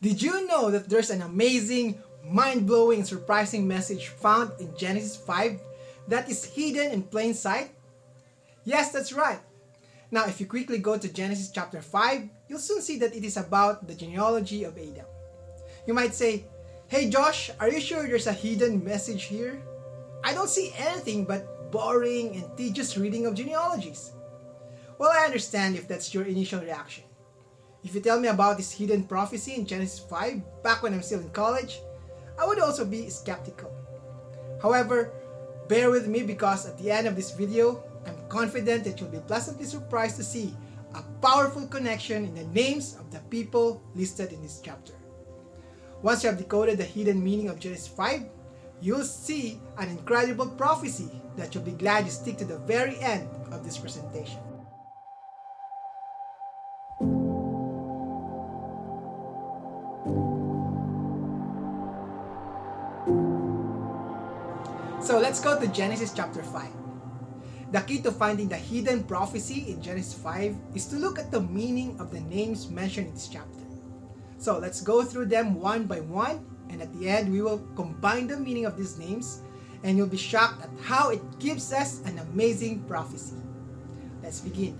Did you know that there's an amazing, mind-blowing, surprising message found in Genesis 5 that is hidden in plain sight? Yes, that's right. Now, if you quickly go to Genesis chapter 5, you'll soon see that it is about the genealogy of Adam. You might say, Hey Josh, are you sure there's a hidden message here? I don't see anything but boring and tedious reading of genealogies. Well, I understand if that's your initial reaction. If you tell me about this hidden prophecy in Genesis 5 back when I'm still in college, I would also be skeptical. However, bear with me because at the end of this video, I'm confident that you'll be pleasantly surprised to see a powerful connection in the names of the people listed in this chapter. Once you have decoded the hidden meaning of Genesis 5, you'll see an incredible prophecy that you'll be glad you stick to the very end of this presentation. So let's go to Genesis chapter 5. The key to finding the hidden prophecy in Genesis 5 is to look at the meaning of the names mentioned in this chapter. So let's go through them one by one, and at the end, we will combine the meaning of these names, and you'll be shocked at how it gives us an amazing prophecy. Let's begin.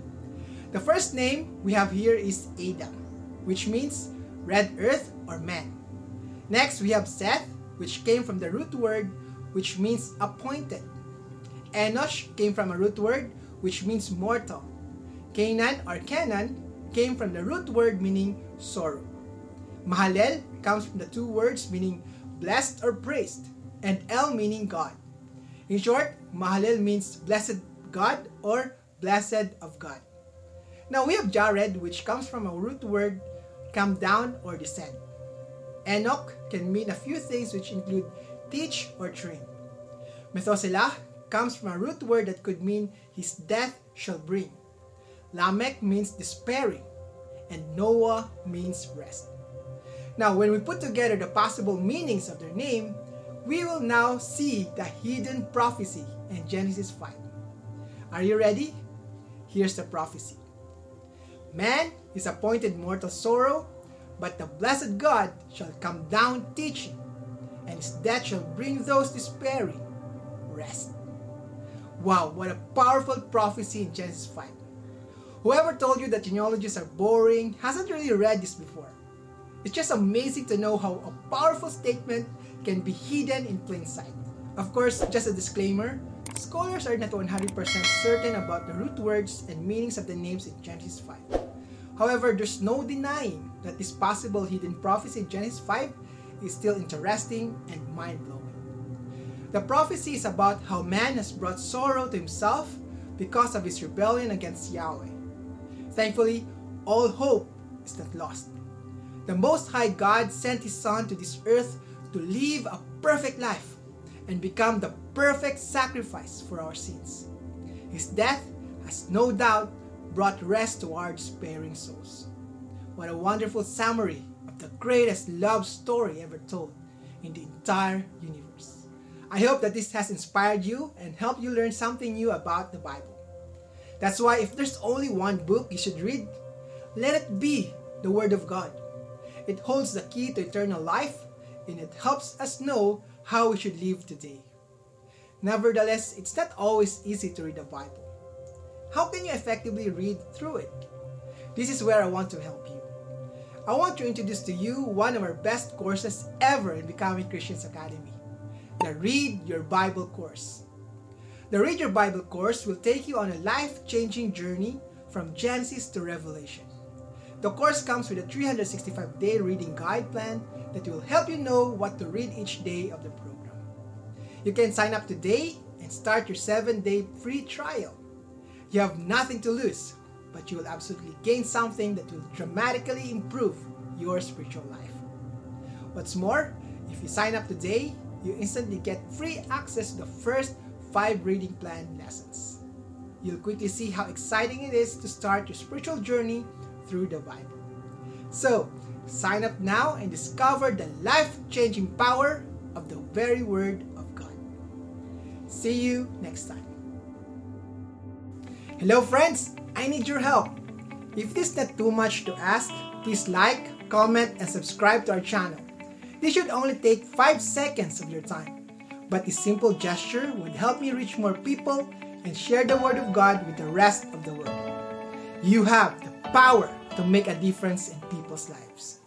The first name we have here is Adam, which means red earth or man. Next, we have Seth, which came from the root word which means appointed. Enosh came from a root word which means mortal. Kenan or Canaan came from the root word meaning sorrow. Mahalalel comes from the two words meaning blessed or praised, and El meaning God. In short, Mahalalel means blessed God or blessed of God. Now we have Jared, which comes from a root word come down or descend. Enoch can mean a few things which include teach or train. Methuselah comes from a root word that could mean his death shall bring. Lamech means despairing, and Noah means rest. Now, when we put together the possible meanings of their name, we will now see the hidden prophecy in Genesis 5. Are you ready? Here's the prophecy Man is appointed mortal sorrow, but the blessed God shall come down teaching, and his death shall bring those despairing rest. Wow, what a powerful prophecy in Genesis 5. Whoever told you that genealogies are boring hasn't really read this before. It's just amazing to know how a powerful statement can be hidden in plain sight. Of course, just a disclaimer, scholars are not 100% certain about the root words and meanings of the names in Genesis 5. However, there's no denying that this possible hidden prophecy in Genesis 5 is still interesting and mind-blowing. The prophecy is about how man has brought sorrow to himself because of his rebellion against Yahweh. Thankfully, all hope is not lost. The Most High God sent His Son to this earth to live a perfect life and become the perfect sacrifice for our sins. His death has no doubt brought rest to our despairing souls. What a wonderful summary the greatest love story ever told in the entire universe. I hope that this has inspired you and helped you learn something new about the Bible. That's why if there's only one book you should read, let it be the Word of God. It holds the key to eternal life and it helps us know how we should live today. Nevertheless, it's not always easy to read the Bible. How can you effectively read through it? This is where I want to help you. I want to introduce to you one of our best courses ever in Becoming Christians Academy, the Read Your Bible course. The Read Your Bible course will take you on a life-changing journey from Genesis to Revelation. The course comes with a 365-day reading guide plan that will help you know what to read each day of the program. You can sign up today and start your 7-day free trial. You have nothing to lose, but you will absolutely gain something that will dramatically improve your spiritual life. What's more, if you sign up today, you instantly get free access to the first 5 reading plan lessons. You'll quickly see how exciting it is to start your spiritual journey through the Bible. So, sign up now and discover the life-changing power of the very Word of God. See you next time. Hello friends, I need your help. If this is not too much to ask, please like, comment, and subscribe to our channel. This should only take 5 seconds of your time, but this simple gesture would help me reach more people and share the Word of God with the rest of the world. You have the power to make a difference in people's lives.